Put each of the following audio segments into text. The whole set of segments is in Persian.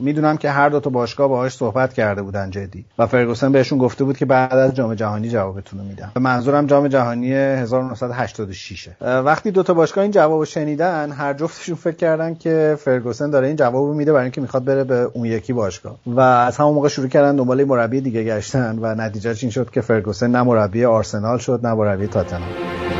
می‌دونم که هر دو تا باشگاه باهاش صحبت کرده بودن جدی. و فرگوسن بهشون گفته بود که بعد از جام جهانی جوابتون رو میدم. منظورم جام جهانی 1986 وقتی دو تا باشگاه این جوابو شنیدن هر جفتشون فکر کردن که فرگوسن داره این جوابو میده برای اینکه می‌خواد بره به اون یکی باشگاه. و از همون موقع شروع کردن دنبال مربی دیگه گشتن و نتیجهش این شد که فرگوسن نه مربی آرسنال شد نه مربی تاتنهام.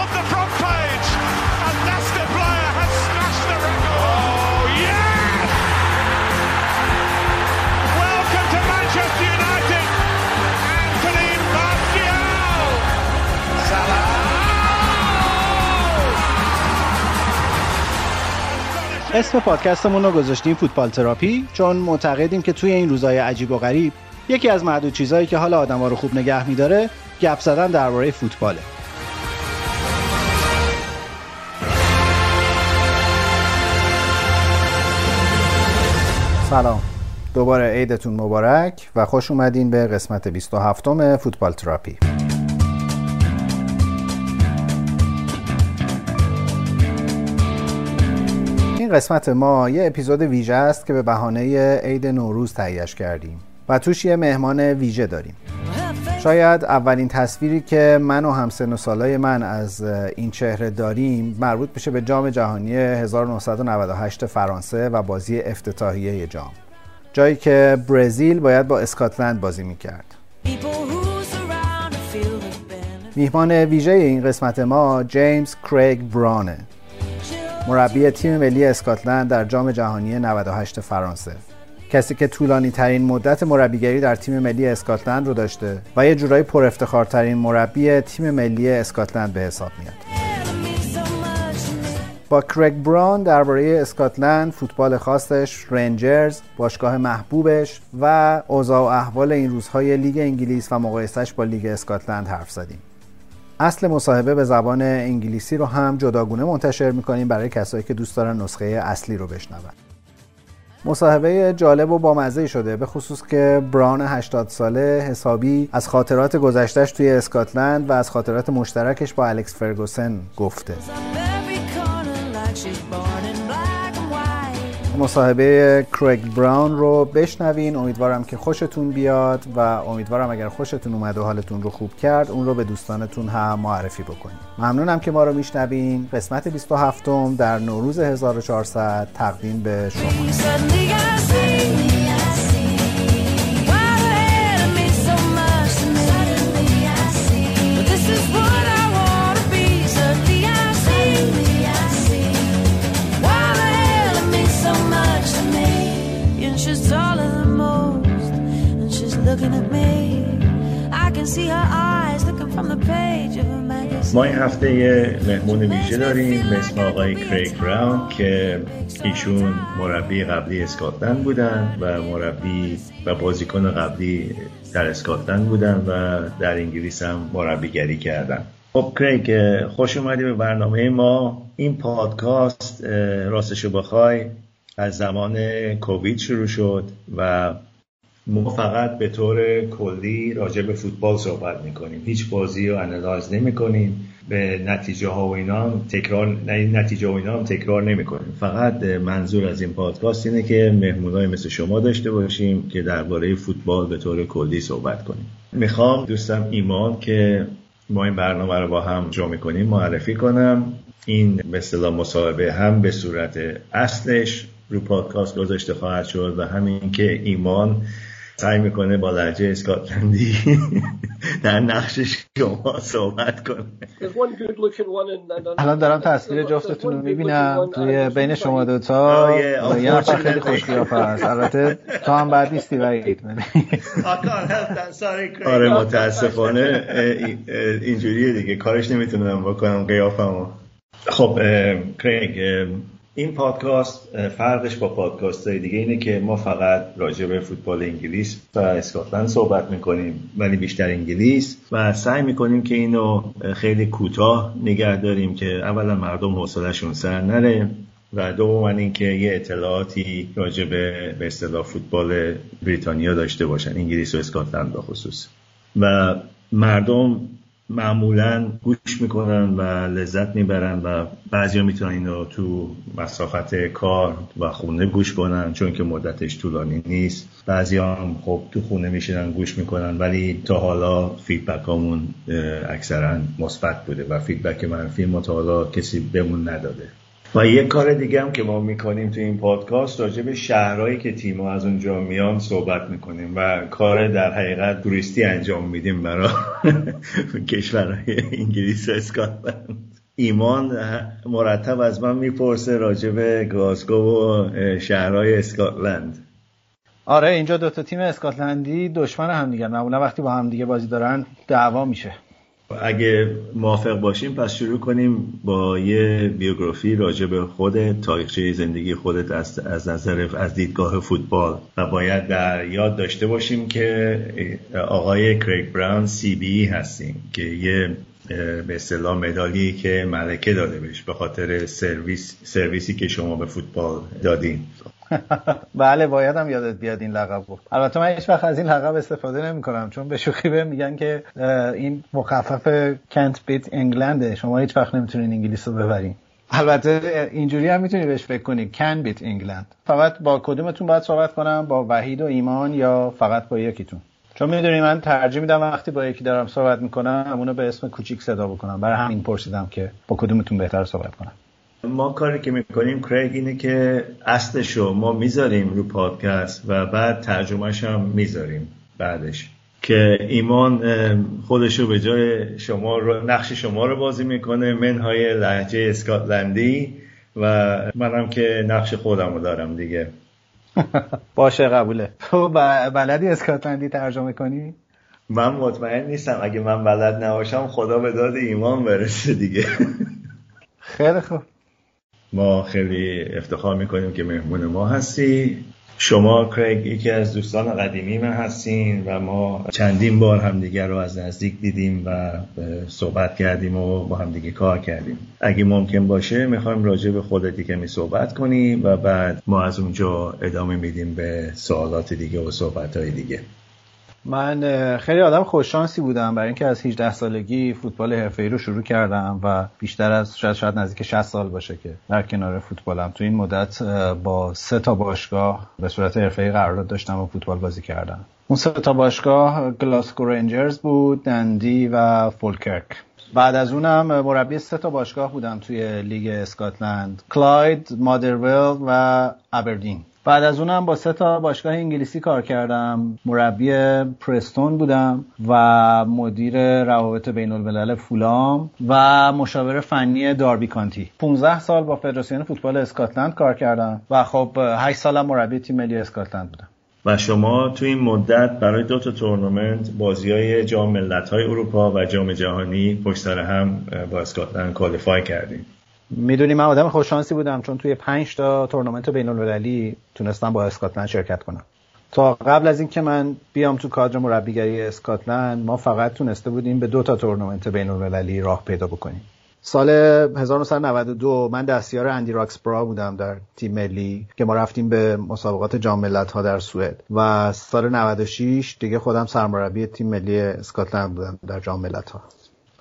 اسم پادکستمون رو گذاشتیم فوتبال تراپی چون معتقدیم که توی این روزهای عجیب و غریب یکی از معدود چیزهایی که حال آدم‌ها رو خوب نگه میداره گپ زدن درباره فوتباله. سلام. دوباره عیدتون مبارک و خوش اومدین به قسمت 27 فوتبال تراپی. قسمت ما یه اپیزود ویژه است که به بهانه عید نوروز تهیهش کردیم و توش یه مهمان ویژه داریم. شاید اولین تصویری که من و همسن و سالای من از این چهره داریم مربوط بشه به جام جهانی 1998 فرانسه و بازی افتتاحیه جام. جایی که برزیل باید با اسکاتلند بازی می‌کرد. میهمان ویژه این قسمت ما جیمز کریگ برانه. مربی تیم ملی اسکاتلند در جام جهانی 98 فرانسه کسی که طولانی ترین مدت مربیگری در تیم ملی اسکاتلند رو داشته و یه جورایی پر افتخارترین مربی تیم ملی اسکاتلند به حساب میاد با کرگ بران درباره اسکاتلند، فوتبال خاصش، رنجرز، باشگاه محبوبش و اوضاع و احوال این روزهای لیگ انگلیس و مقایسش با لیگ اسکاتلند حرف زدیم. اصل مصاحبه به زبان انگلیسی رو هم جداگونه منتشر می‌کنیم برای کسایی که دوست دارن نسخه اصلی رو بشنون. مصاحبه جالب و بامزه شده به خصوص که بران 80 ساله حسابی از خاطرات گذشتهش توی اسکاتلند و از خاطرات مشترکش با الکس فرگوسن گفته. مصاحبه کرگ براون رو بشنوین. امیدوارم که خوشتون بیاد و امیدوارم اگر خوشتون اومد و حالتون رو خوب کرد اون رو به دوستانتون هم معرفی بکنید ممنونم که ما رو میشنوین. قسمت 27 در نوروز 1400 تقدیم به شما. ما این هفته یه مهمون ویژه داریم به اسم آقای کریگ براون که ایشون مربی قبلی اسکاتلند بودن و مربی و بازیکن قبلی در اسکاتلند بودن و در انگلیس هم مربیگری کردن. خب کریگ خوش اومدی به برنامه ما. این پادکاست راستشو بخوای از زمان کووید شروع شد و ما فقط به طور کلی راجع به فوتبال صحبت می‌کنیم. هیچ بازی رو analyze نمی‌کنیم. به نتیجه ها و اینا تکرار نتیجه و اینا هم تکرار نمی‌کنیم. فقط منظور از این پادکاست اینه که مهمونای مثل شما داشته باشیم که درباره فوتبال به طور کلی صحبت کنیم. می‌خوام دوستم ایمان که ما این برنامه رو با هم جا می‌کنیم معرفی کنم. این به اصطلاح مصاحبه هم به صورت اصلش رو پادکاست گذاشته خواهد شد و همین که ایمان سعی می‌کنه با لحجه اسکاتلندی در نقش شما صحبت کنه. الان دارم تصویر جفتتون رو می‌بینم. توی بین شما دوتا یه نفر خیلی خوش هست. البته تو هم بعد نیستی وحید آره متاسفانه اینجوریه دیگه. کارش نمی‌تونم بکنم قیافمو. خب کریگ این پادکاست فرقش با پادکاست های دیگه اینه که ما فقط راجع به فوتبال انگلیس و اسکاتلند صحبت می‌کنیم ولی بیشتر انگلیس و سعی می‌کنیم که اینو خیلی کوتاه نگه داریم که اولا مردم حوصلهشون سر نره و دوم اینکه یه اطلاعاتی راجع به به اصطلاح فوتبال بریتانیا داشته باشن انگلیس و اسکاتلند به خصوص. و مردم معمولا گوش می‌کنن و لذت می‌برن و بعضی می‌تونن اینو تو مسافت کار و خونه گوش کنن چون که مدتش طولانی نیست. بعضی هم خب تو خونه میشینن گوش می‌کنن ولی تا حالا feedback همون اکثرا مثبت بوده و feedback منفی ما تا حالا کسی بمون نداده. و یه کار دیگه هم که ما می‌کنیم تو این پادکست راجع به شهرهایی که تیم از اونجا میان صحبت می‌کنیم و کار در حقیقت توریستی انجام میدیم برای کشورهای انگلیس و اسکاتلند. ایمان مرتب از من می‌پرسه راجع به گلاسگو و شهرهای اسکاتلند. آره اینجا دوتا تیم اسکاتلندی دشمن هم دیگه معمولا وقتی با هم دیگه بازی دارن دعوا میشه. اگه موافق باشیم پس شروع کنیم با یه بیوگرافی راجع به خود تاریخچه زندگی خودت از, از نظر از دیدگاه فوتبال. و باید در یاد داشته باشیم که آقای کریگ براون سی بی هستیم که یه به اصطلاح مدالی که ملکه داده بهش به خاطر سرویس سرویسی که شما به فوتبال دادین. بله باید هم یادت بیاد این لقب بود. البته من هیچ وقت از این لقب استفاده نمی کنم چون به شوخی به میگن که این مخفف کنت بیت انگلنده شما هیچ وقت نمی‌تونین انگلیس رو ببرین. البته اینجوری هم می‌تونی بهش فکر کنی کن بیت انگلند فقط با کدومتون باید صحبت کنم با وحید و ایمان یا فقط با یکیتون؟ چون می‌دونی من ترجیح میدم وقتی با یکی دارم صحبت می‌کنم اونو به اسم کوچیک صدا بکنم. برای همین پرسیدم که با کدومتون بهتر صحبت کنم. ما کاری که می‌کنیم کریگ اینه که اصلشو ما می‌ذاریم رو پادکست و بعد ترجمهش هم می‌ذاریم بعدش. که ایمان خودشو به جای شما رو نقش شما رو بازی می‌کنه منهای لحجه اسکاتلندی و منم که نقش خودم رو دارم دیگه. باشه قبوله. تو بلدی اسکاتلندی ترجمه کنی؟ من مطمئن نیستم. اگه من بلد نباشم خدا به داد ایمان برسه دیگه. خیلی خوب. ما خیلی افتخار می‌کنیم که مهمون ما هستی شما کریگ یکی از دوستان قدیمی من هستین و ما چندین بار همدیگر رو از نزدیک دیدیم و صحبت کردیم و با همدیگه کار کردیم. اگه ممکن باشه می‌خوایم راجع به خودت کمی صحبت کنیم و بعد ما از اونجا ادامه میدیم به سوالات دیگه و صحبت های دیگه. من خیلی آدم خوششانسی بودم برای اینکه از 18 سالگی فوتبال حرفه‌ای رو شروع کردم و بیشتر از شاید شاید نزدیک 60 سال باشه که در کنار فوتبالم. تو این مدت با سه تا باشگاه به صورت حرفه‌ای قرارداد داشتم و فوتبال بازی کردم. اون سه تا باشگاه گلاسکو رنجرز بود، دندی و فالکرک. بعد از اونم مربی سه تا باشگاه بودم توی لیگ اسکاتلند. کلاید، مادرول و ابردین بعد از اونم با سه تا باشگاه انگلیسی کار کردم. مربی پرستون بودم و مدیر روابط بین الملل فولام و مشاور فنی داربی کانتی. 15 سال با فدراسیون فوتبال اسکاتلند کار کردم و خب 8 سالم مربی تیم ملی اسکاتلند بودم. و شما تو این مدت برای دو تا تورنمنت بازی های جام ملت های اروپا و جام جهانی پشت هم با اسکاتلند qualify کردیم می‌دونی من آدم خوش‌شانسی بودم چون توی پنج تا تورنمنت بین المللی تونستم با اسکاتلند شرکت کنم. تا قبل از اینکه من بیام تو کادر مربیگری اسکاتلند ما فقط تونسته بودیم به دو تا تورنمنت بین المللی راه پیدا بکنیم. سال 1992 من دستیار اندی راکسبرا بودم در تیم ملی که ما رفتیم به مسابقات جام ملت ها در سوئد و سال 96 دیگه خودم سرمربی تیم ملی اسکاتلند بودم در جام ملت ها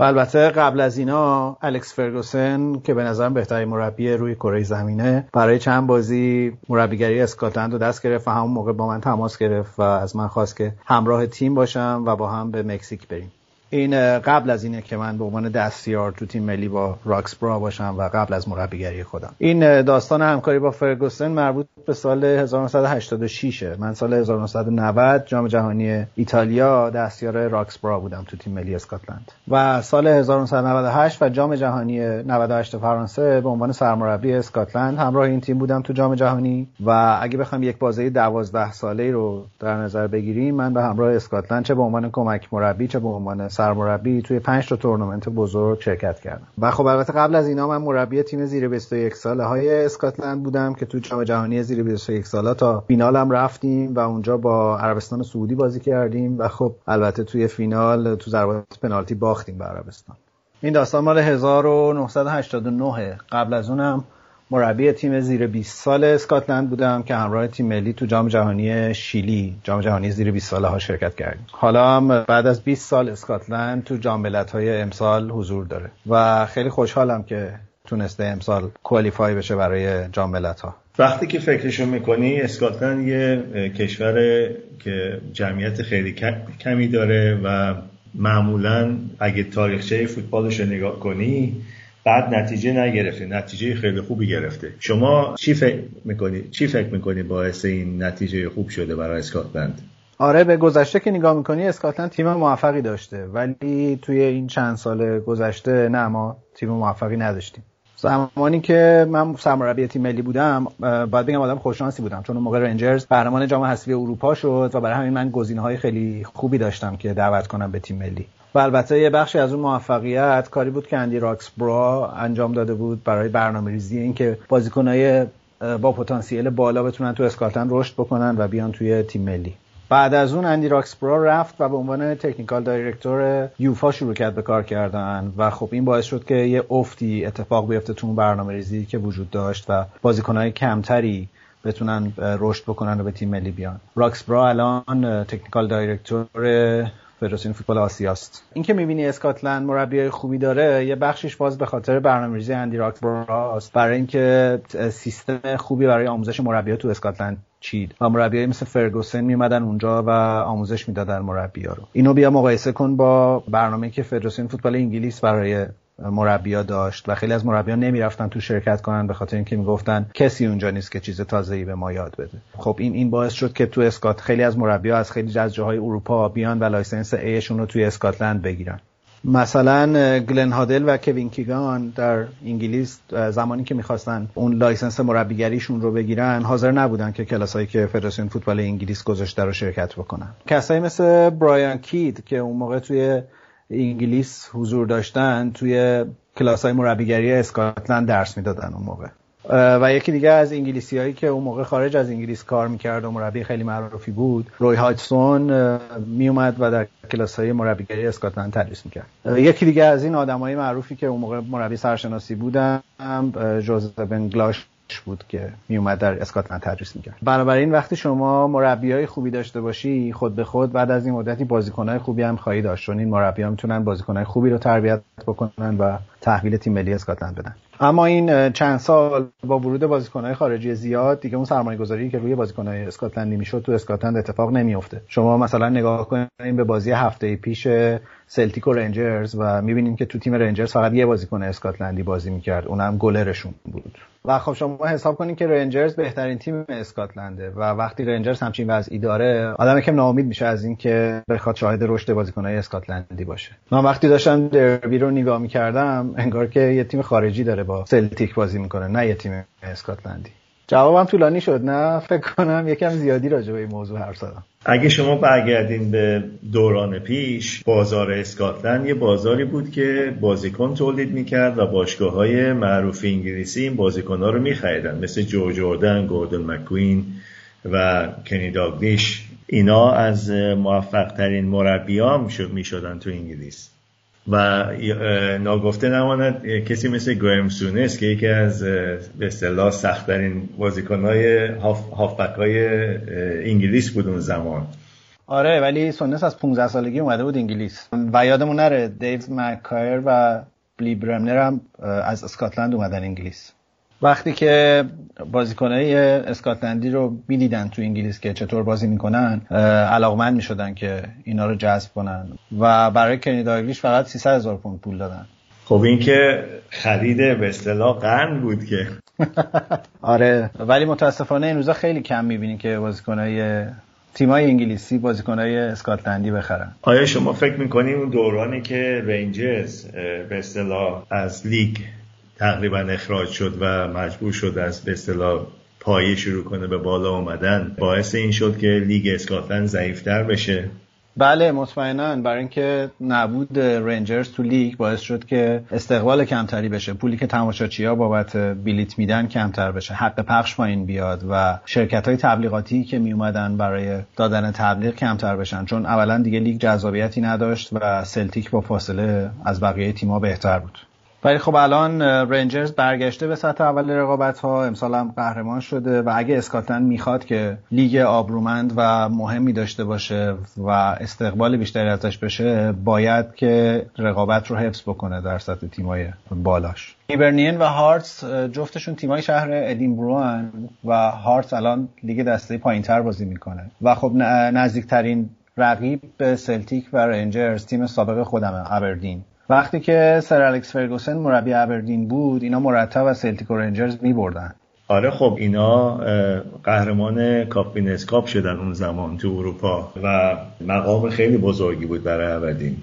و البته قبل از اینا الکس فرگوسن که به نظرم بهترین مربی روی کره زمینه برای چند بازی مربیگری اسکاتلند رو دست گرفت و همون موقع با من تماس گرفت و از من خواست که همراه تیم باشم و با هم به مکزیک بریم. این قبل از اینه که من به عنوان دستیار تو تیم ملی با راکسبرا باشم و قبل از مربیگری خودم. این داستان همکاری با فرگوسن مربوط به سال 1986 من سال 1990 جام جهانی ایتالیا دستیار راکسبرا بودم تو تیم ملی اسکاتلند. و سال 1998 و جام جهانی 98 فرانسه به عنوان سرمربی اسکاتلند همراه این تیم بودم تو جام جهانی. و اگه بخوام یک بازی 12 ساله رو در نظر بگیریم من به همراه اسکاتلند چه به عنوان کمک مربی چه به عنوان سرمربی توی 5 تا تورنمنت بزرگ شرکت کردم و خب البته قبل از اینا من مربی تیم زیر 21 ساله های اسکاتلند بودم که تو جام جهانی زیر 21 ساله تا فینالم رفتیم و اونجا با عربستان سعودی بازی کردیم و خب البته توی فینال تو ضربات پنالتی باختیم به عربستان. این داستان مال 1989 قبل از اونم مربی تیم زیر 20 سال اسکاتلند بودم که همراه تیم ملی تو جام جهانی شیلی جام جهانی زیر 20 ساله ها شرکت کردیم. حالا هم بعد از 20 سال اسکاتلند تو جام های امسال حضور داره و خیلی خوشحالم که تونسته امسال کوالیفای بشه برای جام ها وقتی که فکرشو می‌کنی اسکاتلند یه کشور که جمعیت خیلی کمی داره و معمولا اگه تاریخچه فوتبالش رو نگاه کنی بعد نتیجه نگرفته نتیجه خیلی خوبی گرفته شما چی فکر می‌کنی؟ چی فکر می‌کنی باعث این نتیجه خوب شده برای اسکاتلند؟ آره به گذشته که نگاه می‌کنی اسکاتلند تیم موفقی داشته. ولی توی این چند سال گذشته نه ما تیم موفقی نداشتیم. زمانی که من سرمربی تیم ملی بودم باید بگم آدم خوششانسی بودم. چون اون موقع رنجرز قهرمان جام حذفی اروپا شد و برای همین من گزینه‌های خیلی خوبی داشتم که دعوت کنم به تیم ملی. و البته یه بخشی از اون موفقیت کاری بود که اندی راکسبرا انجام داده بود برای برنامه ریزی اینکه بازیکنهای با پتانسیل بالا بتونن تو اسکاتلند رشد بکنن و بیان توی تیم ملی. بعد از اون اندی راکسبرا رفت و به عنوان تکنیکال دایرکتور یوفا شروع کرد به کار کردن و خب این باعث شد که یه افتی اتفاق بیفته تو اون برنامه ریزی که وجود داشت و بازیکنهای کمتری بتونن رشد بکنن و به تیم ملی بیان. راکسبرا الان technical director فدراسیون فوتبال آسیاست. این که می‌بینی اسکاتلند مربی خوبی داره یه بخشش باز به خاطر برنامه‌ریزی اندی راکسبراست برای اینکه سیستم خوبی برای آموزش مربیا تو اسکاتلند چید. و مربیای مثل فرگوسن میمدن اونجا و آموزش می‌دادن مربیا رو. اینو بیا مقایسه کن با برنامه که فدراسیون فوتبال انگلیس برای مربیا داشت و خیلی از مربیان نمی‌رفتن تو شرکت کنن به خاطر اینکه می‌گفتن کسی اونجا نیست که چیز تازه‌ای به ما یاد بده. خب این این باعث شد که تو اسکاتلند خیلی از مربیا از خیلی از جاهای اروپا بیان و license ایشون رو توی اسکاتلند بگیرن. مثلا گلن هادل و کوین کیگان در انگلیس زمانی که می‌خواستن اون license مربیگریشون رو بگیرن حاضر نبودن که کلاسایی که فدراسیون فوتبال انگلیس گذاشته رو شرکت بکنن. کسایی مثل برایان کید که اون موقع توی انگلیس حضور داشتن توی کلاس های مربیگری اسکاتلند درس می‌دادن اون موقع. و یکی دیگه از انگلیسی هایی که اون موقع خارج از انگلیس کار می‌کرد و مربی خیلی معروفی بود روی هاجسون میومد و در کلاس های مربیگری اسکاتلند تدریس می‌کرد. یکی دیگه از این آدمای معروفی که اون موقع مربی سرشناسی بودن جوزف بنگلاش بود که میومد در اسکاتلند تدریس می‌کرد. بنابراین وقتی شما مربی های خوبی داشته باشی خود به خود بعد از این مدتی های خوبی هم خواهی داشت. چون این مربی ها می‌تونن های خوبی رو تربیت بکنن و تحویل تیم ملی اسکاتلند بدن. اما این چند سال با ورود بازیکنهای خارجی زیاد دیگه اون سرمایه گذاری که روی بازیکنهای اسکاتلندی می‌شد تو اسکاتلند اتفاق نمیفته شما مثلا نگاه کنید به بازی هفته پیش سلتیک و رنجرز و می‌بینیم که تو تیم رنجرز فقط یه بازیکن اسکاتلندی بازی می‌کرد. اونم گلرشون بود. و خب شما حساب کنید که رنجرز بهترین تیم اسکاتلنده و وقتی رنجرز همچین وضعی داره آدم کم ناامید میشه از اینکه بخواد شاهد رشد بازیکنهای اسکاتلندی باشه. من وقتی داشتم دربی رو نگاه می‌کردم انگار که یه تیم خارجی داره با سلتیک بازی می‌کنه نه یه تیم اسکاتلندی. جوابم طولانی شد نه؟ فکر کنم یکم زیادی راجع به این موضوع حرف زدم. اگه شما برگردین به دوران پیش بازار اسکاتلند یه بازاری بود که بازیکن تولید می‌کرد و باشگاه های معروف انگلیسی این بازیکن ها رو میخریدن مثل جو جوردن، گوردن مکوین و کنی داگلیش. اینا از موفق ترین مربیان می‌شدن تو انگلیس. و ناگفته نماند کسی مثل گریم سونس که یکی از به اصطلاح سختترین بازیکنهای هافبک های انگلیس بود اون زمان. آره ولی سونس از 15 سالگی اومده بود انگلیس. و یادمون نره دیو مکایر و بلی برمنر هم از اسکاتلند اومدن انگلیس. وقتی که بازیکنهای اسکاتلندی رو می‌دیدن تو انگلیس که چطور بازی می‌کنن علاقمند می‌شدن که اینا رو جذب کنن. و برای کنی داگلیش فقط 300 هزار پوند پول دادن. خب این که خرید به اصطلاح قرن بود که. آره. ولی متاسفانه این روزا خیلی کم می‌بینی که بازیکنهای تیمای انگلیسی بازیکنهای اسکاتلندی بخرن. آیا شما فکر می‌کنید اون دورانی که رنجرز به اصطلاح از لیگ تقریبا اخراج شد و مجبور شد از به اصطلاح پایه شروع کنه به بالا اومدن باعث این شد که لیگ اسکاتلند ضعیفتر بشه. بله مطمئنا. برای اینکه نبود رنجرز تو لیگ باعث شد که استقبال کمتری بشه. پولی که تماشاچی ها بابت بلیت میدن کمتر بشه. حق پخش پایین بیاد و شرکت های تبلیغاتی که می اومدن برای دادن تبلیغ کمتر بشن. چون اولا دیگه لیگ جذابیتی نداشت و سلتیک با فاصله از بقیه تیم‌ها بهتر بود. ولی خب الان رنجرز برگشته به سطح اول رقابت ها امسال هم قهرمان شده و اگه اسکاتلند می‌خواد که لیگ آبرومند و مهمی داشته باشه و استقبال بیشتری ازش بشه باید که رقابت رو حفظ بکنه در سطح تیمای بالاش. ایبرنین و هارتس جفتشون تیمای شهر ادینبرو و هارتس الان لیگ دسته پایینتر بازی می‌کنه. و خب نزدیکترین رقیب سلتیک و رنجرز تیم سابق خودمه ابردین وقتی که سر الکس فرگوسن مربی ابردین بود اینا مرتب از سلتیک و رنجرز می بردن آره خب اینا قهرمان کاپ کاپ شدن اون زمان تو اروپا و مقام خیلی بزرگی بود برای ابردین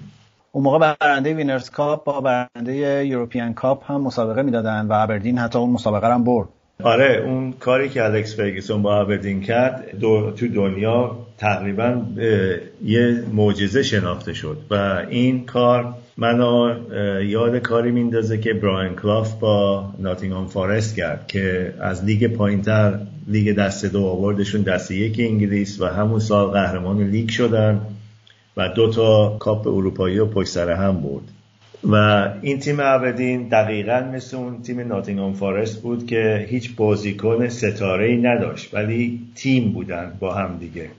اون موقع برنده Winners' Cup با برنده European Cup هم مسابقه می‌دادن و ابردین حتی اون مسابقه هم برد. آره اون کاری که الکس فرگسون با ابردین کرد تو دنیا تقریبا یه معجزه شناخته شد و این کار منو یاد کاری میندازه که براین کلاف با ناتینگهام فارست کرد که از لیگ پایینتر لیگ دست دو آوردشون دست یک انگلیس و همون سال قهرمان لیگ شدن و دو تا کاپ اروپایی و پشت سر هم برد. و این تیم ابدین دقیقا مثل اون تیم ناتینگهام فارست بود که هیچ بازیکن ستاره ای نداشت ولی تیم بودن با هم دیگه.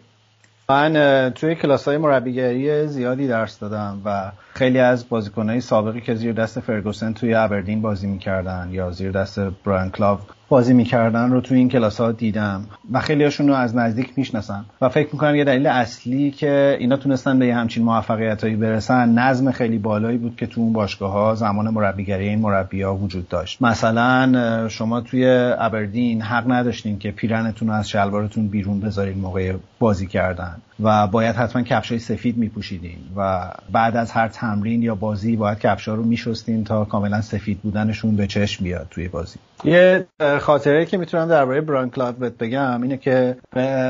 من توی کلاس های مربیگری زیادی درس دادم و خیلی از بازیکنهای سابقی که زیر دست فرگوسن توی ابردین بازی می‌کردن یا زیر دست بران کلاو بازی می‌کردن رو توی این کلاس ها دیدم و خیلی هاشون رو از نزدیک می‌شناسم و فکر می‌کنم یه دلیل اصلی که اینا تونستن به یه همچین موفقیت هایی برسن نظم خیلی بالایی بود که تو اون باشگاه ها زمان مربیگری این مربی ها وجود داشت. مثلا شما توی ابردین حق نداشتین که پیرنتون رو از شلوارتون بیرون بذارین موقع بازی کردن. و باید حتما کفشای سفید میپوشیدین و بعد از هر تمرین یا بازی باید کفشا رو میشستین تا کاملا سفید بودنشون به چشم بیاد توی بازی. یه خاطره که می‌تونم درباره بران کلاو بگم اینه که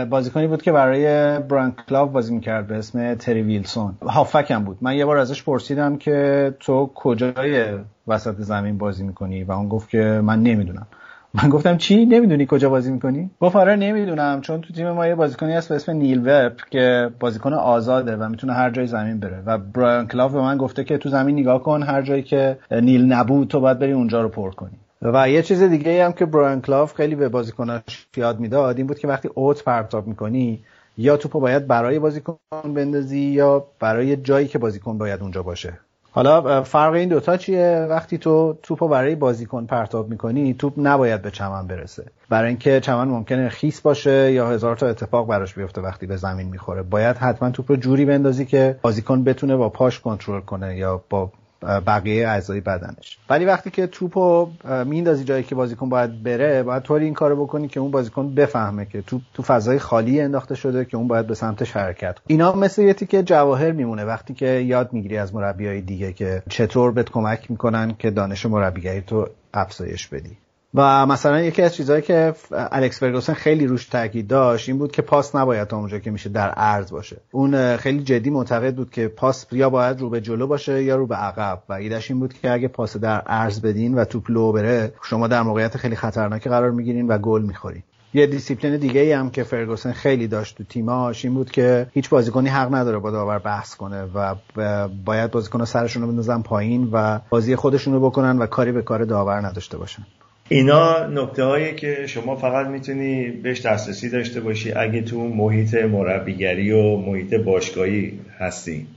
بازیکنی بود که برای بران کلاو بازی می‌کرد به اسم تری ویلسون. هافک هم بود. من یه بار ازش پرسیدم که تو کجای وسط زمین بازی می‌کنی و اون گفت که من نمی‌دونم. من گفتم چی؟ نمی‌دونی کجا بازی می‌کنی؟ گفت آره نمی‌دونم چون تو تیم ما یه بازیکنی هست به اسم نیل وب که بازیکن آزاده و می‌تونه هر جای زمین بره و بران کلاو به من گفته که تو زمین نگاه کن هر جایی که نیل نبود تو باید بری اونجا رو پر کنی. و یه چیز دیگه هم که بران کلاف خیلی به بازیکناش یاد می‌داد این بود که وقتی اوت پرتاب می‌کنی یا توپو باید برای بازیکن بندازی یا برای جایی که بازیکن باید اونجا باشه. حالا فرق این دوتا چیه؟ وقتی تو توپو برای بازیکن پرتاب می‌کنی توپ نباید به چمن برسه. برای اینکه چمن ممکنه خیس باشه یا هزار تا اتفاق براش بیفته وقتی به زمین می‌خوره. باید حتما توپ رو جوری بندازی که بازیکن بتونه با پاش کنترل کنه یا با بقیه اعضای بدنش. ولی وقتی که توپو میندازی جایی که بازیکن باید بره باید طوری این کارو بکنی که اون بازیکن بفهمه که توپ تو فضای خالی انداخته شده که اون باید به سمتش حرکت کنه. اینا مثل یه تیکه جواهر میمونه. وقتی که یاد می‌گیری از مربیای دیگه که چطور بهت کمک می‌کنن که دانش مربیگری تو افزایش بدی. و مثلا یکی از چیزهایی که الکس فرگوسن خیلی روش تاکید داشت این بود که پاس نباید اونجا که میشه در عرض باشه. اون خیلی جدی معتقد بود که پاس یا باید رو به جلو باشه یا رو به عقب و ایدش این بود که اگه پاس در عرض بدین و توپ لو بره شما در موقعیت خیلی خطرناکی قرار می‌گیرین و گل می‌خورین. یه دیسیپلین دیگه ای هم که فرگوسن خیلی داشت تو تیماش این بود که هیچ بازیکنی حق نداره با داور بحث کنه و باید بازیکن‌ها سرشون رو بندازن پایین و بازی خودشون رو بکنن و کاری به کار داور نداشته باشن. اینا نکته هایی که شما فقط می‌تونی بهش دسترسی داشته باشی اگه تو محیط مربیگری و محیط باشگاهی هستی.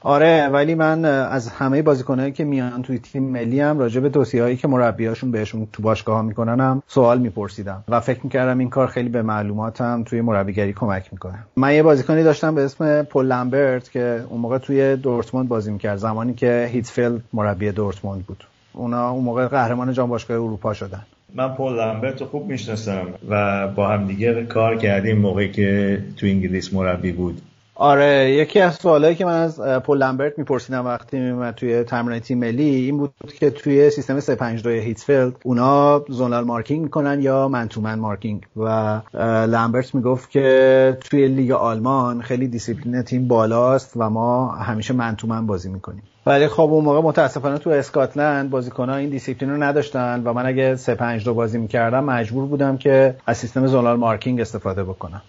آره ولی من از همه بازیکنایی که میان توی تیم ملی هم راجع به هایی که مربیاشون بهشون تو باشگاه ها می‌کنن سوال میپرسیدم و فکر می‌کردم این کار خیلی به معلوماتم توی مربیگری کمک می‌کنه. من یه بازیکنی داشتم به اسم پل لامبرت که اون موقع توی دورتموند بازی می‌کرد زمانی که هیتفیلد مربی دورتموند بود. اونا اون موقع قهرمان جام باشگاه اروپا شدن. من پول لامبرت خوب می‌شناسم و با هم دیگه کار کردیم موقعی که تو انگلیس مربی بود. آره یکی از سوالایی که من از پول لامبرت میپرسیدم وقتی میمد توی تمرین تیم ملی این بود که توی سیستم 352 هیتسفیلد اونا zonal marking می‌کنن یا man-to-man marking؟ و لامبرت می‌گفت که توی لیگ آلمان خیلی دیسیپلین تیم بالاست و ما همیشه man-to-man بازی می‌کنیم. ولی خب اون موقع متاسفانه تو اسکاتلند بازیکنان این دیسیپلین رو نداشتن و من اگه 3 5 2 بازی می‌کردم مجبور بودم که از سیستم zonal marking استفاده بکنم.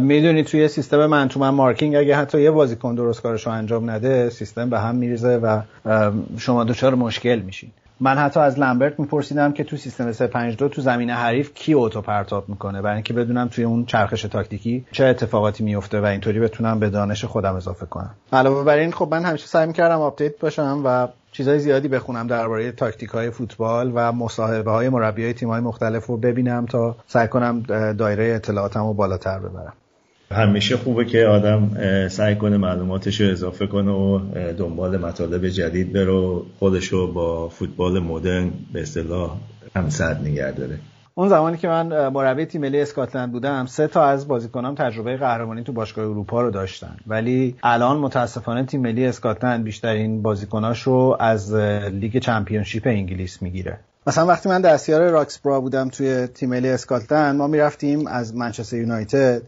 می‌دونی توی سیستم man-to-man marking اگه حتی یه بازیکن درست کارش رو انجام نده سیستم به هم میریزه و شما دچار مشکل میشین. من حتی از لمبرت میپرسیدم که تو سیستم 352 تو زمین حریف کی اوتو پرتاب می‌کنه؟ برای اینکه بدونم توی اون چرخش تاکتیکی چه اتفاقاتی میفته و اینطوری بتونم به دانش خودم اضافه کنم. علاوه بر این خب من همیشه سعی می‌کردم update باشم و چیزهای زیادی بخونم درباره تاکتیک های فوتبال و مصاحبه های مربی های تیم های مختلف رو ببینم تا سعی کنم دایره اطلاعاتم رو بالاتر ببرم. همیشه خوبه که آدم سعی کنه معلوماتش رو اضافه کنه و دنبال مطالب جدید بره خودش رو با فوتبال مدرن به اصطلاح همسد نگه داره. اون زمانی که من مربی تیم ملی اسکاتلند بودم سه تا از بازیکنام تجربه قهرمانی تو باشگاه اروپا رو داشتن. ولی الان متاسفانه تیم ملی اسکاتلند بیشترین بازیکناش رو از لیگ چمپیونشیپ انگلیس می‌گیره. مثلا وقتی من دستیار راکسبرا بودم توی تیم ملی اسکاتلند ما می‌رفتیم از منچستر یونایتد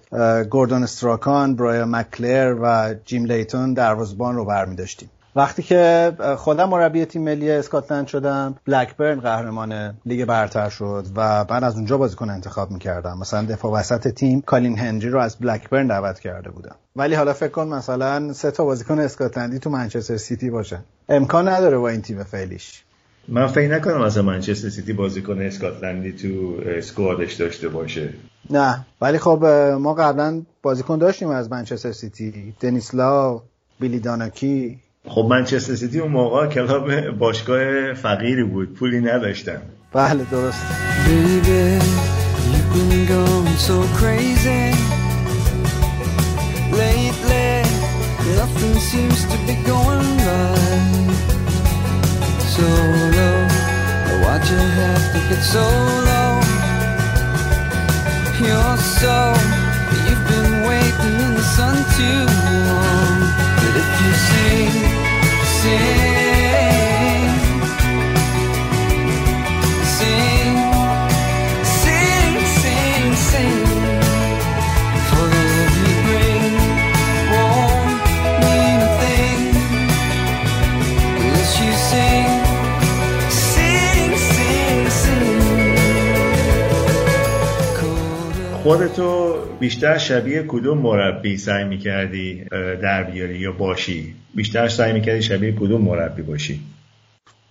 گوردون استراکان، برایان مک‌کلر و جیم لیتون دروازبان رو برمیداشتیم. وقتی که خودم مربی تیم ملی اسکاتلند شدم بلکبرن قهرمان لیگ برتر شد و من از اونجا بازیکن انتخاب می‌کردم. مثلا دفاع وسط تیم کالین هنری رو از بلکبرن دعوت کرده بودم. ولی حالا فکر کن مثلا سه تا بازیکن اسکاتلندی تو منچستر سیتی باشن امکان نداره با این تیم فعلیش. من فکر نکنم از منچستر سیتی بازیکن اسکاتلندی تو squad ش داشته باشه. نه. ولی خب ما قبلا بازیکن داشتیم از منچستر سیتی. دنیس لا ویلی داناکی. خب منچستر سیتی اون موقع club باشگاه فقیری بود. پولی نداشتن. بله درست You're so, you've been waiting in the sun too long. If you sing, sing خودتو بیشتر شبیه کدوم مربی سعی می‌کردی در بیاری یا باشی؟ بیشتر سعی می‌کردی شبیه کدوم مربی باشی؟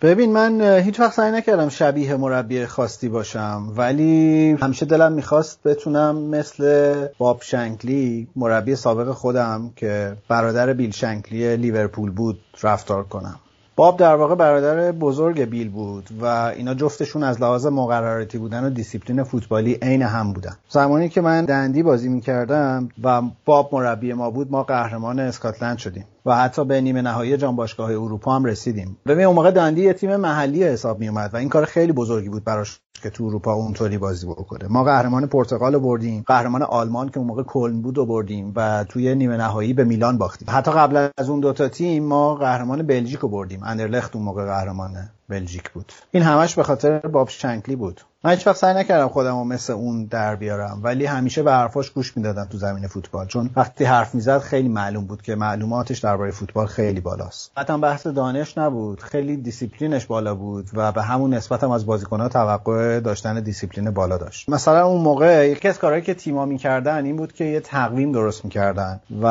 ببین من هیچ وقت سعی نکردم شبیه مربی خاصی باشم ولی همیشه دلم می‌خواست بتونم مثل باب شنکلی مربی سابق خودم که برادر بیل شنکلی لیورپول بود رفتار کنم. باب در واقع برادر بزرگ بیل بود و اینا جفتشون از لحاظ مقرراتی بودن و دیسیپلین فوتبالی عین هم بودن. زمانی که من دندی بازی می‌کردم و باب مربی ما بود ما قهرمان اسکاتلند شدیم. و حتی به نیمه نهایی جام باشگاه اروپا هم رسیدیم. ببین اون موقع دندی یه تیم محلی حساب می اومد و این کار خیلی بزرگی بود براش که تو اروپا اونطوری بازی بکنه. ما قهرمان پرتغال بردیم قهرمان آلمان که اون موقع کلن بود و بردیم و توی نیمه نهایی به میلان باختیم. حتی قبل از اون دوتا تیم ما قهرمان بلژیک رو بردیم. اندرلخت اون موقع قهرمان بلژیک بود. این همش به خاطر باب شنکلی بود. من هیچ وقت سعی نکردم خودم رو مثل اون در بیارم ولی همیشه به حرفاش گوش می‌دادم تو زمین فوتبال. چون وقتی حرف می‌زد خیلی معلوم بود که معلوماتش درباره فوتبال خیلی بالاست. حتی بحث دانش نبود. خیلی دیسیپلینش بالا بود و به همون نسبت هم از بازیکن‌ها توقع داشتن دیسیپلین بالا داشت. مثلا اون موقع یکی از کارهایی که تیما می‌کردن این بود که یه تقویم درست می‌کردن و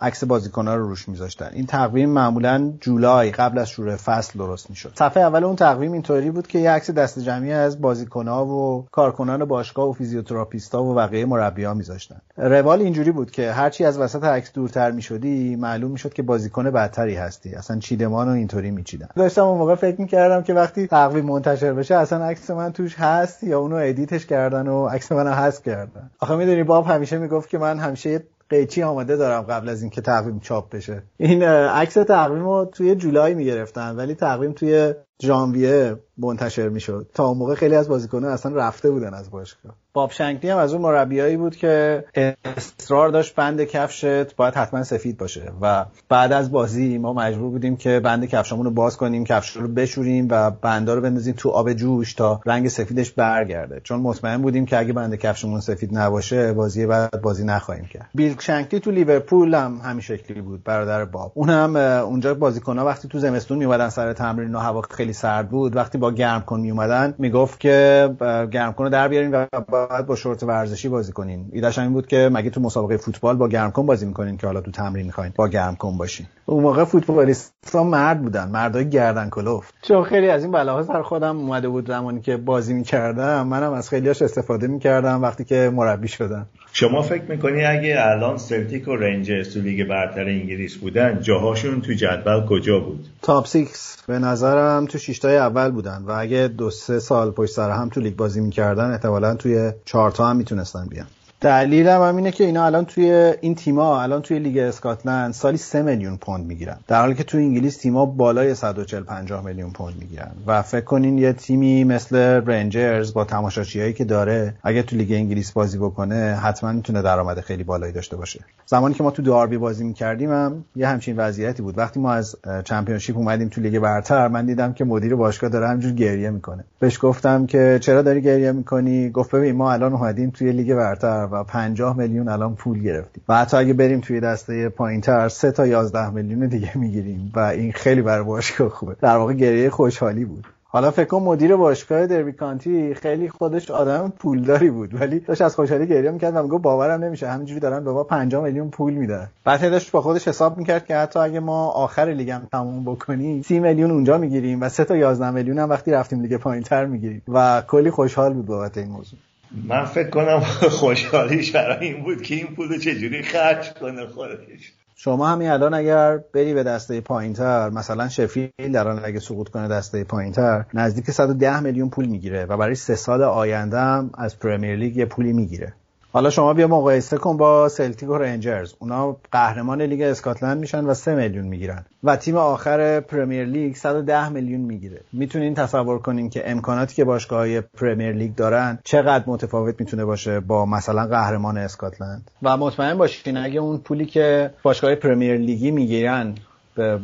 عکس بازیکن‌ها رو روش میذاشتن. این تقویم معمولا جولای قبل از شروع فصل درست می‌شد. صفحه اول اون تقویم اینطوری بود که یه عکس دست جمعی از بازیکن‌ها و کارکنان باشگاه و فیزیوتراپیستا و بقیه مربی‌ها میذاشتن. روال اینجوری بود که هرچی از وسط عکس دورتر می‌شدی معلوم می‌شد که بازیکن بدتری هستی. اصلا چیدمان و اینطوری میچیدن. داشتم اون موقع فکر می‌کردم که وقتی تقویم منتشر بشه اصلا عکس من توش هست یا اونو edit ش کردن و عکس منو حذف کردن. آخه می‌دونی باب همیشه می‌گفت که من همیشه قیچی آماده دارم قبل از اینکه تقویم چاپ بشه. این عکس تقویم رو توی جولای می‌گرفتن ولی تقویم توی ژانویه منتشر می‌شد. تا اون موقع خیلی از بازیکنان اصلا رفته بودن از باشگاه. باب شنکلی هم از اون مربیایی بود که اصرار داشت بند کفشت باید حتما سفید باشه و بعد از بازی ما مجبور بودیم که بند کفشمون رو باز کنیم کفش رو بشوریم و بندا رو بندازیم تو آب جوش تا رنگ سفیدش برگرده. چون مطمئن بودیم که اگه بند کفشمون سفید نباشه بازی بعد بازی نخواهیم کرد. بیل شنکلی تو لیورپول هم همین شکلی بود برادر باب. اون هم اونجا بازیکن‌ها وقتی تو زمستون میومدن سر تمرین و هوا خیلی سرد بود. وقتی با گرم کن می اومدن می‌گفت که گرم کن رو در بیارین و باید با شورت ورزشی بازی کنین. ایدهش این بود که مگه تو مسابقه فوتبال با گرم کن بازی می‌کنین که حالا تو تمرین می‌خواین با گرم کن باشین؟ اون موقع فوتبالیست‌ها مرد بودن مردای گردن کلفت. چون خیلی از این بلاها سر خودم اومده بود زمانی که بازی می‌کردم. منم از خیلیاش استفاده می‌کردم وقتی که مربی شدم. شما فکر می‌کنی اگه الان سلتیک و رنجرز تو لیگ برتر انگلیس بودن جاهاشون تو جدول کجا بود؟ top 6 به نظرم تو شیشتای اول بودن و اگه دو سه سال پشت سر هم تو لیگ بازی می‌کردن احتمالا توی چهارتا هم می‌تونستن بیان. دلیلم هم اینه که اینا الان توی این تیما الان توی لیگ اسکاتلند سالی 3 میلیون پوند می‌گیرن. در حالی که توی انگلیس تیما بالای 140 50 میلیون پوند می‌گیرن. و فکر کنین یه تیمی مثل رنجرز با تماشاچیایی که داره اگه تو لیگ انگلیس بازی بکنه حتما می‌تونه درآمد خیلی بالایی داشته باشه. زمانی که ما تو دربی بازی می‌کردیم هم یه همچین وضعیتی بود. وقتی ما از Championship اومدیم تو لیگ برتر من دیدم که مدیر باشگاه داره همجور گریه می‌کنه. بهش گفتم که چرا داری گریه می‌کنی؟ گفت ببین ما الان اومدیم توی لیگ برتر و 50 میلیون الان پول گرفتیم. و حتی اگه بریم توی دسته پایینتر 3 تا 11 میلیون دیگه می‌گیریم و این خیلی برای باشگاه خوبه. در واقع گریه خوشحالی بود. حالا فکر کنم مدیر باشگاه دربی کانتی خیلی خودش آدم پولداری بود ولی داشت از خوشحالی گریه می‌کرد و باورم نمیشه همینجوری دارن به ما 5 میلیون پول میدن. بعد داشت با خودش حساب می‌کرد که حتی اگه ما آخر لیگ هم تموم بکنیم 30 میلیون اونجا می‌گیریم و 3 تا 11 میلیون هم وقتی رفتیم لیگ پایینتر می‌گیریم. و کلی خوشحال بود بابت این موضوع. من فکر کنم خوشحالیش برای این بود که این پول چجوری خرج کنه خودش. شما همین الان اگر بری به دسته پایینتر مثلا شفیلد الان اگه سقوط کنه دسته پایینتر نزدیک 110 میلیون پول می‌گیره و برای سه سال آینده هم از Premier League یه پولی می‌گیره. حالا شما بیا مقایسه کن با سلتیک و رنجرز. اونا قهرمان لیگ اسکاتلند میشن و 3 میلیون می‌گیرن. و تیم آخر Premier League 110 میلیون می‌گیره. می‌تونین تصور کنین که امکاناتی که باشگاه Premier League دارن چقدر متفاوت می‌تونه باشه با مثلا قهرمان اسکاتلند؟ و مطمئن باشین اگه اون پولی که باشگاه Premier League ی می‌گیرن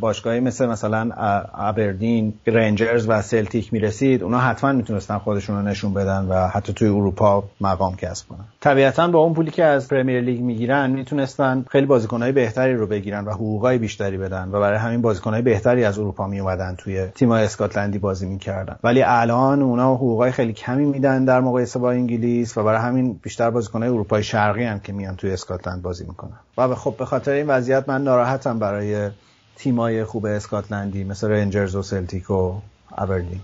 باشگاهی مثل مثلا ابردین رنجرز و سلتیک می‌رسید اونا حتما می‌تونستن خودشون رو نشون بدن و حتی توی اروپا مقام کسب کنن. طبیعتا با اون پولی که از پرمیر لیگ می‌گیرن می‌تونستن خیلی بازیکنهای بهتری رو بگیرن و حقوقای بیشتری بدن و برای همین بازیکنهای بهتری از اروپا میومدن توی تیم اسکاتلندی بازی می‌کردن. ولی الان اونا حقوقای خیلی کمی میدن در مقایسه با انگلیس و برای همین بیشتر بازیکنهای اروپای شرقی هم که میان توی اسکاتلند بازی می‌کنن. و خب به خاطر این وضعیت من ناراحتم برای تیمای خوب اسکاتلندی مثل رنجرز و سلتیک و ابردین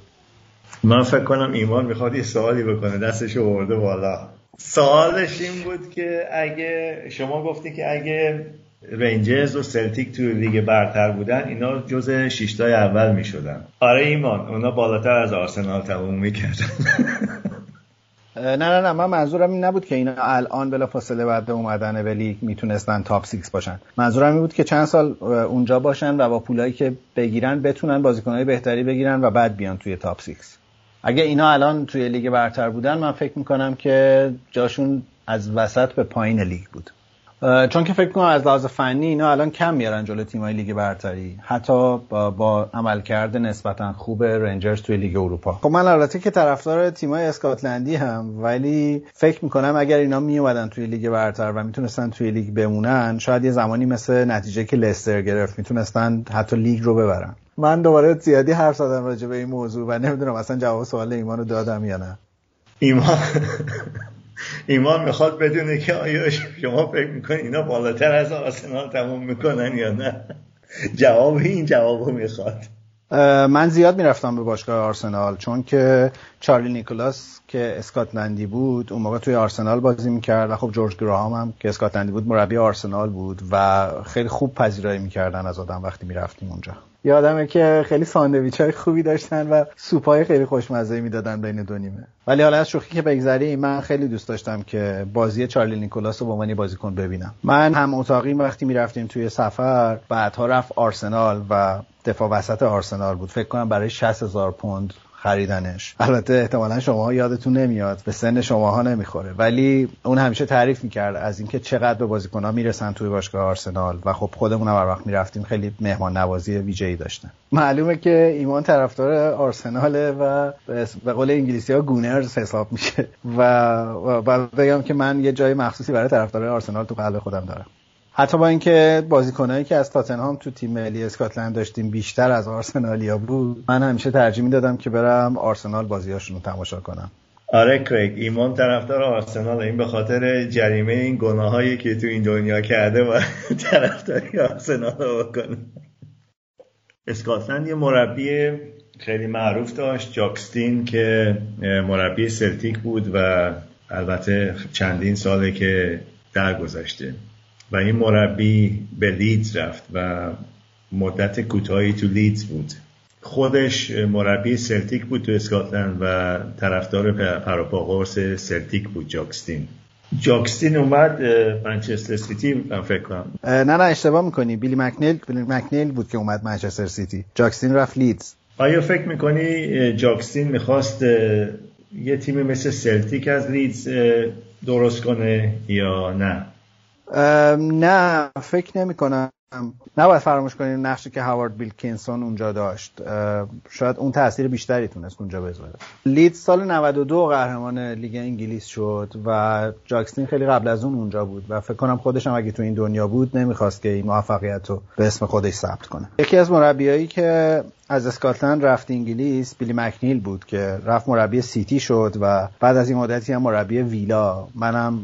من فکر کنم ایمان می‌خواد یه سوالی بکنه. دستش رو برده بالا. سوالش این بود که اگه شما گفتی که اگه رنجرز و سلتیک تو لیگ برتر بودن اینا جز شیشتای اول می‌شدن. آره ایمان اونا بالاتر از آرسنال تموم می‌کردن. نه نه نه من منظورم این نبود که اینا الان بلا فاصله بعد اومدن به لیگ می‌تونستن top 6 باشن. منظورم این بود که چند سال اونجا باشن و با پولایی که بگیرن بتونن بازیکنهای بهتری بگیرن و بعد بیان توی top 6 اگه اینا الان توی لیگ برتر بودن من فکر می‌کنم که جاشون از وسط به پایین لیگ بود. چون که فکر کنم از لحاظ فنی اینا الان کم میارن جلو تیمای لیگ برتری. حتی با, با عملکرد نسبتا خوب رنجرز توی لیگ اروپا. خب من البته که طرفدار تیمای اسکاتلندی‌ام ولی فکر می‌کنم اگر اینا میومدن توی لیگ برتر و می‌تونستن توی لیگ بمونن شاید یه زمانی مثل نتیجه که لستر گرفت می‌تونستن حتی لیگ رو ببرن. من دوباره زیادی حرف زدم راجع به این موضوع و نمی‌دونم اصلا جواب سوال ایمان رو دادم یا نه. ایمان؟ ایمان می‌خواد بدونه که آیا شما فکر می‌کنید اینا بالاتر از آرسنال تموم می‌کنن یا نه. جواب این جواب می‌خواد. من زیاد می‌رفتم به باشگاه آرسنال چون که چارلی نیکولاس که اسکاتلندی بود اون موقع توی آرسنال بازی می‌کرد و خب جورج گراهام هم که اسکاتلندی بود مربی آرسنال بود و خیلی خوب پذیرایی می‌کردن از آدم وقتی می‌رفتیم اونجا. یادمه که خیلی ساندویچ های خوبی داشتن و سوپ های خیلی خوشمزه می‌دادن بین دو نیمه. ولی حالا از شوخی که بگذری من خیلی دوست داشتم که بازی چارلی نیکولاس رو با من بازیکن ببینم. من هم اتاقی وقتی می‌رفتیم توی سفر بعدها رفت آرسنال و دفاع وسط آرسنال بود. فکر کنم برای 60 هزار پوند خریدنش. البته احتمالا شما یادتون نمیاد به سن شماها نمی‌خوره. ولی اون همیشه تعریف می‌کرد از اینکه چقدر به بازیکنها می‌رسن توی باشگاه آرسنال و خب خودمون هر وقت می‌رفتیم خیلی مهمان نوازی ویژه‌ای داشتن. معلومه که ایمان طرفدار آرسناله و به قول انگلیسی ها گونرز حساب میشه. و بگم که من یه جای مخصوصی برای طرفدار آرسنال تو قلب خودم دارم. حتی با اینکه بازیکنایی که از تاتنهام تو تیم ملی اسکاتلند داشتیم بیشتر از آرسنالیا بود من همیشه ترجیح می‌دادم که برم آرسنال بازیاشون رو تماشا کنم. آره کریگ ایمان طرفدار آرسنال. این به خاطر جریمه این گناهایی که تو این دنیا کرده و طرفداری آرسنال رو بکنه. اسکاتلند یه مربی خیلی معروف داشت جاکستین که مربی سلتیک بود و البته چندین ساله که درگذشته. و این مربی به لیدز رفت و مدت کوتاهی تو لیدز بود. خودش مربی سلتیک بود تو اسکاتلند و طرفدار پروپاقرص سلتیک بود جاک استین. جاک استین اومد منچستر سیتی من فکر کنم. نه نه اشتباه می‌کنی. بیلی مکنیل بیلی مکنیل بود که اومد منچستر سیتی. جاک استین رفت لیدز. آیا فکر می‌کنی جاک استین می‌خواست یه تیم مثل سلتیک از لیدز درست کنه یا نه؟ نه فکر نمی کنم نباید فراموش کنیم نقشی که هاوارد بیلکینسون اونجا داشت. شاید اون تاثیر بیشتری تونست اونجا بذاره. لید سال 92 قهرمان لیگ انگلیس شد و جاکستین خیلی قبل از اون اونجا بود و فکر کنم خودش هم اگه تو این دنیا بود نمی‌خواست که این موفقیت رو به اسم خودش ثبت کنه. یکی از مربیایی که از اسکاتلند رفت انگلیس بیلی مکنیل بود که رفت مربی سیتی شد و بعد از این مدتی هم مربی ویلا. منم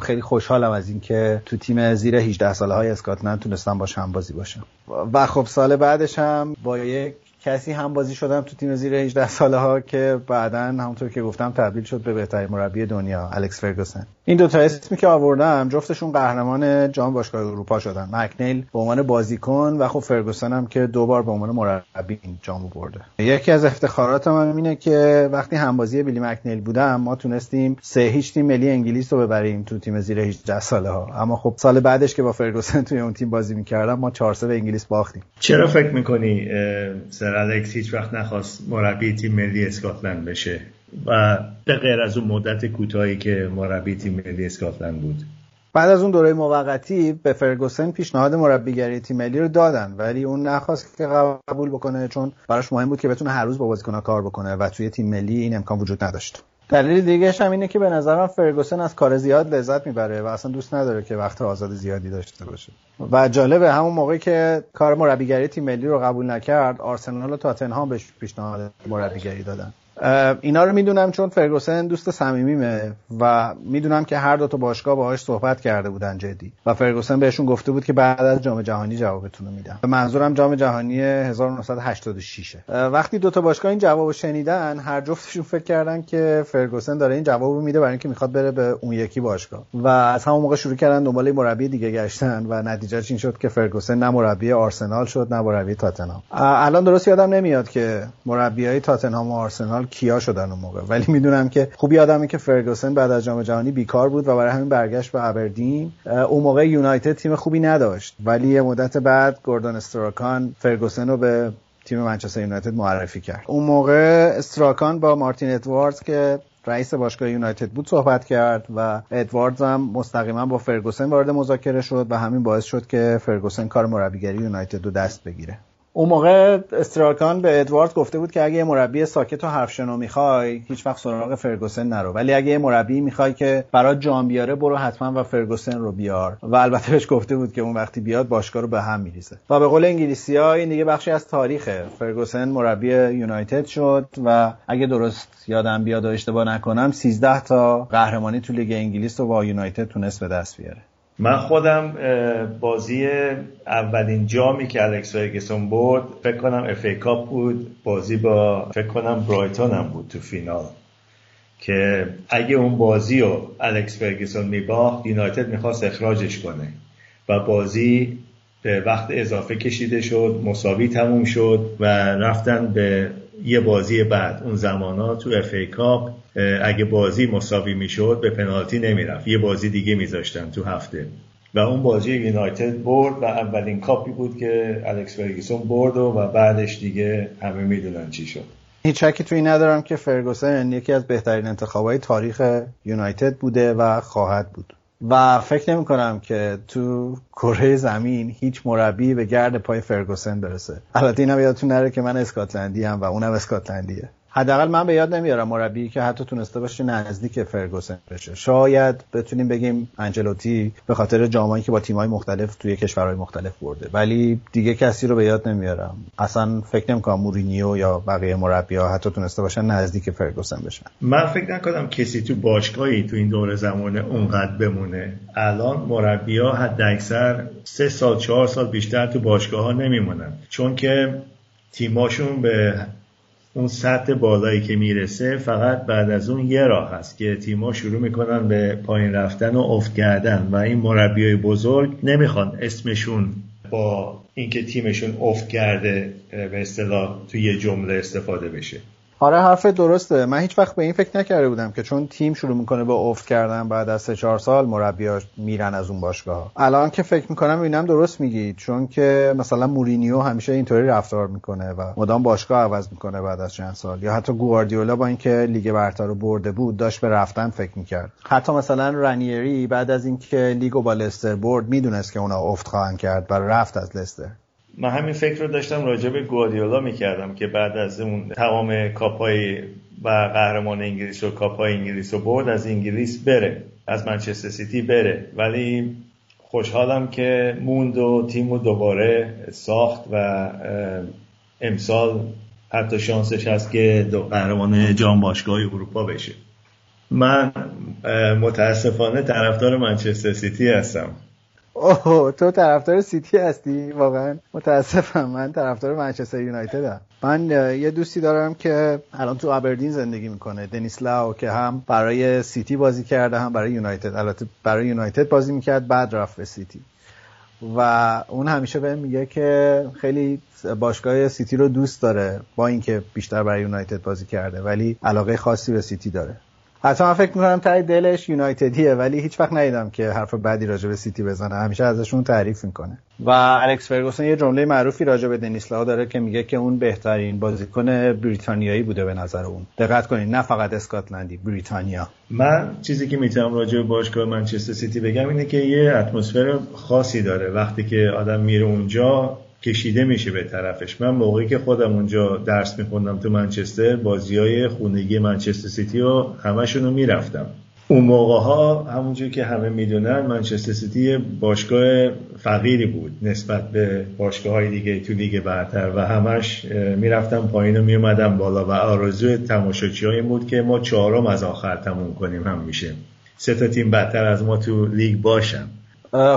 خیلی خوشحالم از اینکه تو تیم زیر 18 ساله های اسکاتلند تونستم باش هم بازی باشم. و خب سال بعدش هم با یک کسی هم بازی شدم تو تیم زیر 18 ساله ها که بعدا همونطور که گفتم تبدیل شد به بهترین مربی دنیا الکس فرگوسن. این دو تا اسمی که آوردم جفتشون قهرمان جام باشگاه اروپا شدن. مکنیل به عنوان بازیکن و خب فرگوسن هم که دو بار به عنوان مربی این جامو برده. یکی از افتخارات من اینه که وقتی همبازی بیلی مکنیل بودم ما تونستیم سه هیچ تیم ملی انگلیس رو ببریم تو تیم زیر 18 ساله ها اما خب سال بعدش که با فرگوسن توی اون تیم بازی می‌کردم ما 4 به انگلیس باختیم. چرا فکر می‌کنی سر الکس هیچ وقت نخواست مربی تیم ملی اسکاتلند بشه و به غیر از اون مدت کوتاهی که مربی تیم ملی اسکاتلند بود. بعد از اون دوره موقتی به فرگوسن پیشنهاد مربیگری تیم ملی رو دادن ولی اون نخواست که قبول بکنه چون براش مهم بود که بتونه هر روز با بازیکن‌ها کار بکنه و توی تیم ملی این امکان وجود نداشت. دلیل دیگه هم اینه که به نظرم فرگوسن از کار زیاد لذت می‌بره و اصلا دوست نداره که وقت آزاد زیادی داشته باشه. و جالبه همون موقعی که کار مربیگری تیم ملی رو قبول نکرد آرسنال و تاتنهام بهش پیشنهاد مربیگری دادن. اینا رو می‌دونم چون فرگوسن دوست صمیمیمه و می‌دونم که هر دو تا باشگاه باهاش صحبت کرده بودن جدی. و فرگوسن بهشون گفته بود که بعد از جام جهانی جوابتون رو میدم. به منظورم جام جهانی 1986 وقتی دو تا باشگاه این جوابو شنیدن هر جفتشون فکر کردن که فرگوسن داره این جوابو میده برای اینکه می‌خواد بره به اون یکی باشگاه. و از همون موقع شروع کردن دنبال مربی دیگه گشتن و نتیجهش این شد که فرگوسن نه مربی آرسنال شد نه مربی تاتنهام. الان درست یادم نمیاد که مربیای تاتنهام و آرسنال کیا شدن اون موقع. ولی می‌دونم که خوب یادمه که فرگوسن بعد از جام جهانی بیکار بود و برای همین برگشت به ابردین. اون موقع یونایتد تیم خوبی نداشت. ولی یه مدت بعد گوردون استراکان فرگوسن رو به تیم منچستر یونایتد معرفی کرد. اون موقع استراکان با مارتین ادواردز که رئیس باشگاه یونایتد بود صحبت کرد و ادواردز هم مستقیما با فرگوسن وارد مذاکره شد و همین باعث شد که فرگوسن کار مربیگری یونایتد رو دست بگیره. اون موقع استراکان به ادوارد گفته بود که اگه یه مربی ساکت و حرفشنو می‌خوای هیچ وقت سراغ فرگوسن نرو. ولی اگه یه مربی می‌خوای که برات جام بیاره برو حتما و فرگوسن رو بیار. و البته بهش گفته بود که اون وقتی بیاد باشگاه رو به هم میریزه. و به قول انگلیسی ها این دیگه بخشی از تاریخه. فرگوسن مربی یونایتد شد و اگه درست یادم بیاد و اشتباه نکنم 13 تا قهرمانی تو لیگ انگلیس رو با یونایتد تونست به دست بیاره. من خودم بازی اولین جامی که الکس فرگسون برد فکر کنم FA Cup بود. بازی با فکر کنم برایتون هم بود تو فینال. که اگه اون بازی رو الکس فرگسون میباخت یونایتد می‌خواست اخراجش کنه. و بازی به وقت اضافه کشیده شد مساوی تموم شد و رفتن به یه بازی بعد. اون زمان ها تو FA Cup اگه بازی مساوی می‌شد به پنالتی نمی‌رفت. یه بازی دیگه میذاشتن تو هفته. و اون بازی یونایتد برد و اولین کاپی بود که الکس فرگوسون برد و, و بعدش دیگه همه می‌دونن چی شد. هیچ شکی توش ندارم که فرگوسن یکی از بهترین انتخابای تاریخ یونایتد بوده و خواهد بود. و فکر نمی کنم که تو کره زمین هیچ مربی به گرد پای فرگوسن برسه. البته اینم یادتون نره که من اسکاتلندی‌ام و اونم اسکاتلندیه. حداقل من به یاد نمیارم مربی که حتی تونسته باشه نزدیک فرگوسن بشه. شاید بتونیم بگیم انجلوتی به خاطر جامایی که با تیم‌های مختلف توی کشورهای مختلف برده. ولی دیگه کسی رو به یاد نمیارم. اصلا فکر نمی‌کنم مورینیو یا بقیه مربی‌ها حتی تونسته باشن نزدیک فرگوسن بشن. من فکر نکنم کسی تو باشگاهی تو این دور زمانه اونقدر بمونه. الان مربی‌ها حد اکثر سه سال چهار سال بیشتر تو باشگاه ها نمیمونن. چون که تیماشون به اون سطح بالایی که می‌رسه فقط بعد از اون یه راه هست که تیما شروع می‌کنن به پایین رفتن و افت کردن و این مربیای بزرگ نمی‌خوان اسمشون با اینکه تیمشون افت کرده به اصطلاح توی یه جمله استفاده بشه. آره حرف درسته. من هیچ وقت به این فکر نکرده بودم که چون تیم شروع می‌کنه با افت کردن بعد از سه چهار سال مربیاش میرن از اون باشگاه الان که فکر می‌کنم اینم درست میگی چون که مثلا مورینیو همیشه اینطوری رفتار می‌کنه و مدام باشگاه عوض می‌کنه بعد از چند سال. یا حتی گواردیولا با اینکه لیگ برتر رو برده بود داشت به رفتن فکر می‌کرد. حتی مثلا رنیری بعد از اینکه لیگو با لستر برد می‌دونست که اونا افت خواهند کرد و رفت از لستر. من همین فکر رو داشتم راجع به گواردیولا می‌کردم که بعد از اون تمام کاپای و قهرمان انگلیس و کاپای انگلیس رو برد از انگلیس بره از منچستر سیتی بره. ولی خوشحالم که موند و تیم رو دوباره ساخت و امسال حتی شانسش هست که قهرمان جام باشگاه اروپا بشه. من متاسفانه طرفدار منچستر سیتی هستم. اوه تو طرفدار سیتی هستی؟ واقعا متاسفم من طرفدار منچستر یونایتدم. من یه دوستی دارم که الان تو ابردین زندگی می‌کنه دنیس لاو که هم برای سیتی بازی کرده هم برای یونایتد. البته برای یونایتد بازی می‌کرد بعد رفت به سیتی. و اون همیشه بهم میگه که خیلی باشگاه سیتی رو دوست داره با اینکه بیشتر برای یونایتد بازی کرده ولی علاقه خاصی به سیتی داره. حتی من فکر می‌کنم ته دلش یونایتدیه ولی هیچ وقت ندیدم که حرف بدی راجع به سیتی بزنه. همیشه ازشون تعریف می‌کنه. و الکس فرگوسن یه جمله معروفی راجع به دنیس لاو داره که میگه که اون بهترین بازیکن بریتانیایی بوده به نظر اون. دقت کنید نه فقط اسکاتلندی بریتانیا. من چیزی که می‌تونم راجع به باشگاه منچستر سیتی بگم اینه که یه اتمسفر خاصی داره. وقتی که آدم میره اونجا کشیده میشه به طرفش. من موقعی که خودم اونجا درس میخوندم تو منچستر بازی های خونگی منچستر سیتی و همشون رو می‌رفتم. اون موقع ها همونجور که همه می‌دونن منچستر سیتی باشگاه فقیری بود نسبت به باشگاه های دیگه تو لیگ برتر و همش می‌رفتم پایین و میومدم بالا و آرزوی تماشاچی های بود که ما چهارم از آخر تموم کنیم هم میشه سه تا تیم بدتر از ما تو لیگ باشن.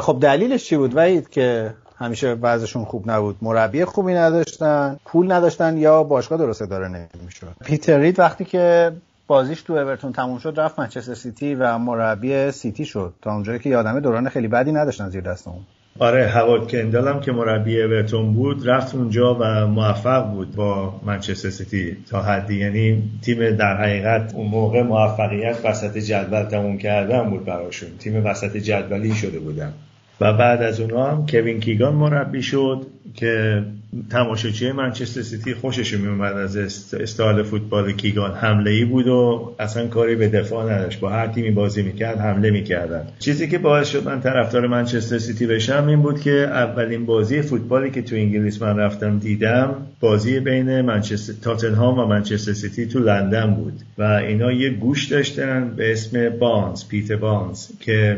خب دلیلش چی بود؟ وحید که همیشه وضعشون خوب نبود. مربی خوبی نداشتن پول نداشتن یا باشگاه درست اداره نمی‌شد. پیتر رید وقتی که بازیش تو اورتون تموم شد رفت منچستر سیتی و مربی سیتی شد. تا اونجایی که یادمه دوران خیلی بدی نداشتن زیر دست اون. آره هوارد کندال هم که مربی اورتون بود رفت اونجا و موفق بود با منچستر سیتی تا حدی. یعنی تیم در حقیقت اون موقع موفقیت وسط جدول تموم کردن بود براشون. تیم وسط جدولی شده بودن. و بعد از اونها هم کوین کیگان مربی شد که تماشاچی منچستر سیتی خوشش میومد از استایل فوتبال کیگان. حمله ای بود و اصلا کاری به دفاع نداشت. با هر تیمی بازی می‌کرد حمله می‌کردن. چیزی که باعث شد من طرفدار منچستر سیتی بشم این بود که اولین بازی فوتبالی که تو انگلیس من رفتم دیدم بازی بین منچستر تاتنهام و منچستر سیتی تو لندن بود. و اینا یه گوش داشتن به اسم بارنز پیتر بارنز که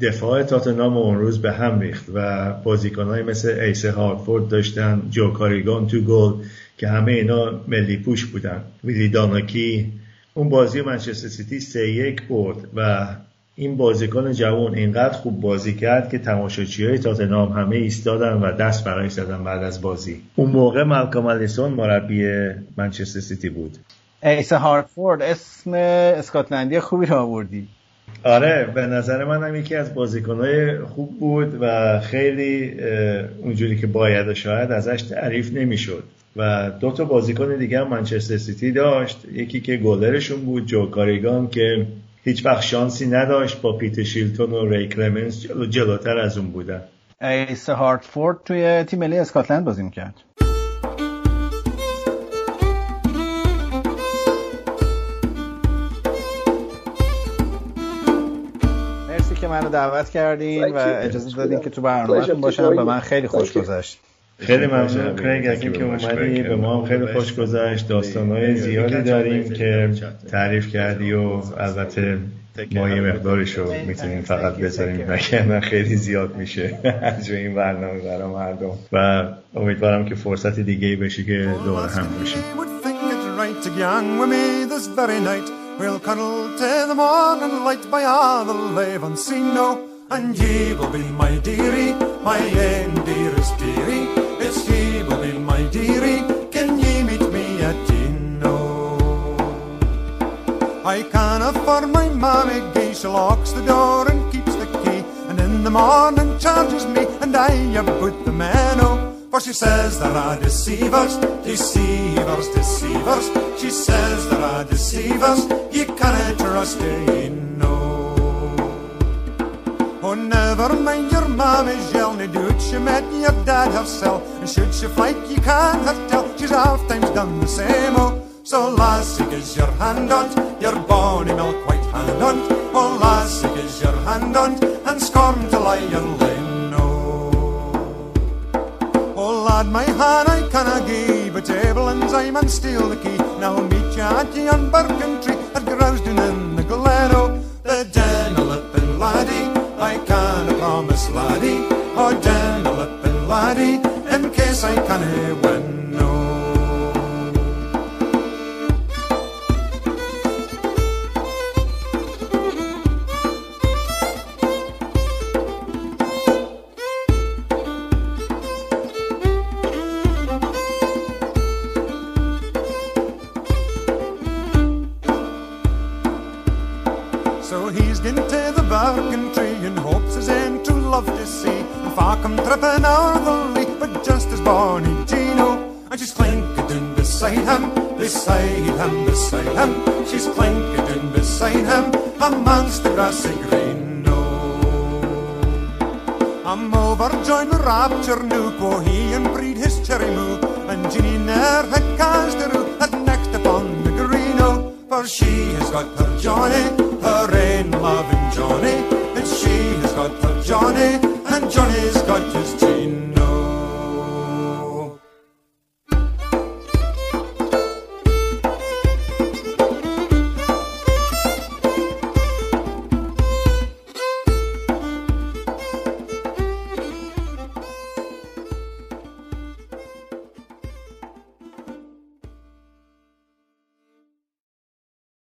دفاع تاتنهام اون روز به هم ریخت و بازیکنهایی مثل ایس هارتفورد داشتن جو کاریگان تو گل که همه اینا ملی پوش بودن. ویلی داناکی اون بازی منچستر سیتی سه یک برد و این بازیکن جوان اینقدر خوب بازی کرد که تماشاچی های تاتنهام همه ایستادن و دست براش زدن بعد از بازی. اون موقع مالکام الیسون مربی منچستر سیتی بود. ایس هارتفورد اسم اسکاتلندی خوبی رو آوردی. آره به نظر من هم یکی از بازیکنهای خوب بود و خیلی اونجوری که باید شاید ازش تعریف نمی‌شد و دو تا بازیکن دیگه هم منچستر سیتی داشت. یکی که گلرشون بود جو کاریگان که هیچ وقت شانسی نداشت با پیت شیلتون و ری کلمنس جلو جلوتر از اون بودن. ایس هارتفورد توی تیم ملی اسکاتلند بازی می‌کرد. منو دعوت کردین و اجازه دادین که تو برنامهتون باشم. به من خیلی خوش گذشت. خیلی ممنون. کریگ از اینکه اومدی به ما هم خیلی خوش گذشت. داستانهای زیادی داریم که تعریف کردی و البته ما یه مقدارش رو می‌تونیم فقط بذاریم. وگرنه خیلی زیاد میشه از این برنامه برای مردم. و امیدوارم که فرصت دیگه بشه که دوباره هم باشیم. We'll cuddle till the morning light by all the lave on Sino And ye will be my dearie, my ain dearest dearie. It's ye will be my dearie. Can ye meet me at Gino? I can afford my mammy gay She locks the door and keeps the key. And in the morning charges me And I have put the meno For she says there are deceivers Deceivers, deceivers She says there are deceivers You cannot trust ye no Oh, never mind your mammy's yell, no do it, she met your dad herself. And should she fight, you can't her tell, she's half times done the same, oh. So lassie, gives your hand on, your bonny milk white hand on. Oh, lassie, gives your hand on, and scorn to lie lane, oh. Oh, lad, my hand I canna give, but and I man steal the key. Now meet you at ye on Birkentree, at Grousdown in the Glen, oh. The lippin' laddie, I canna promise laddie, a lippin' laddie, in case I canna win,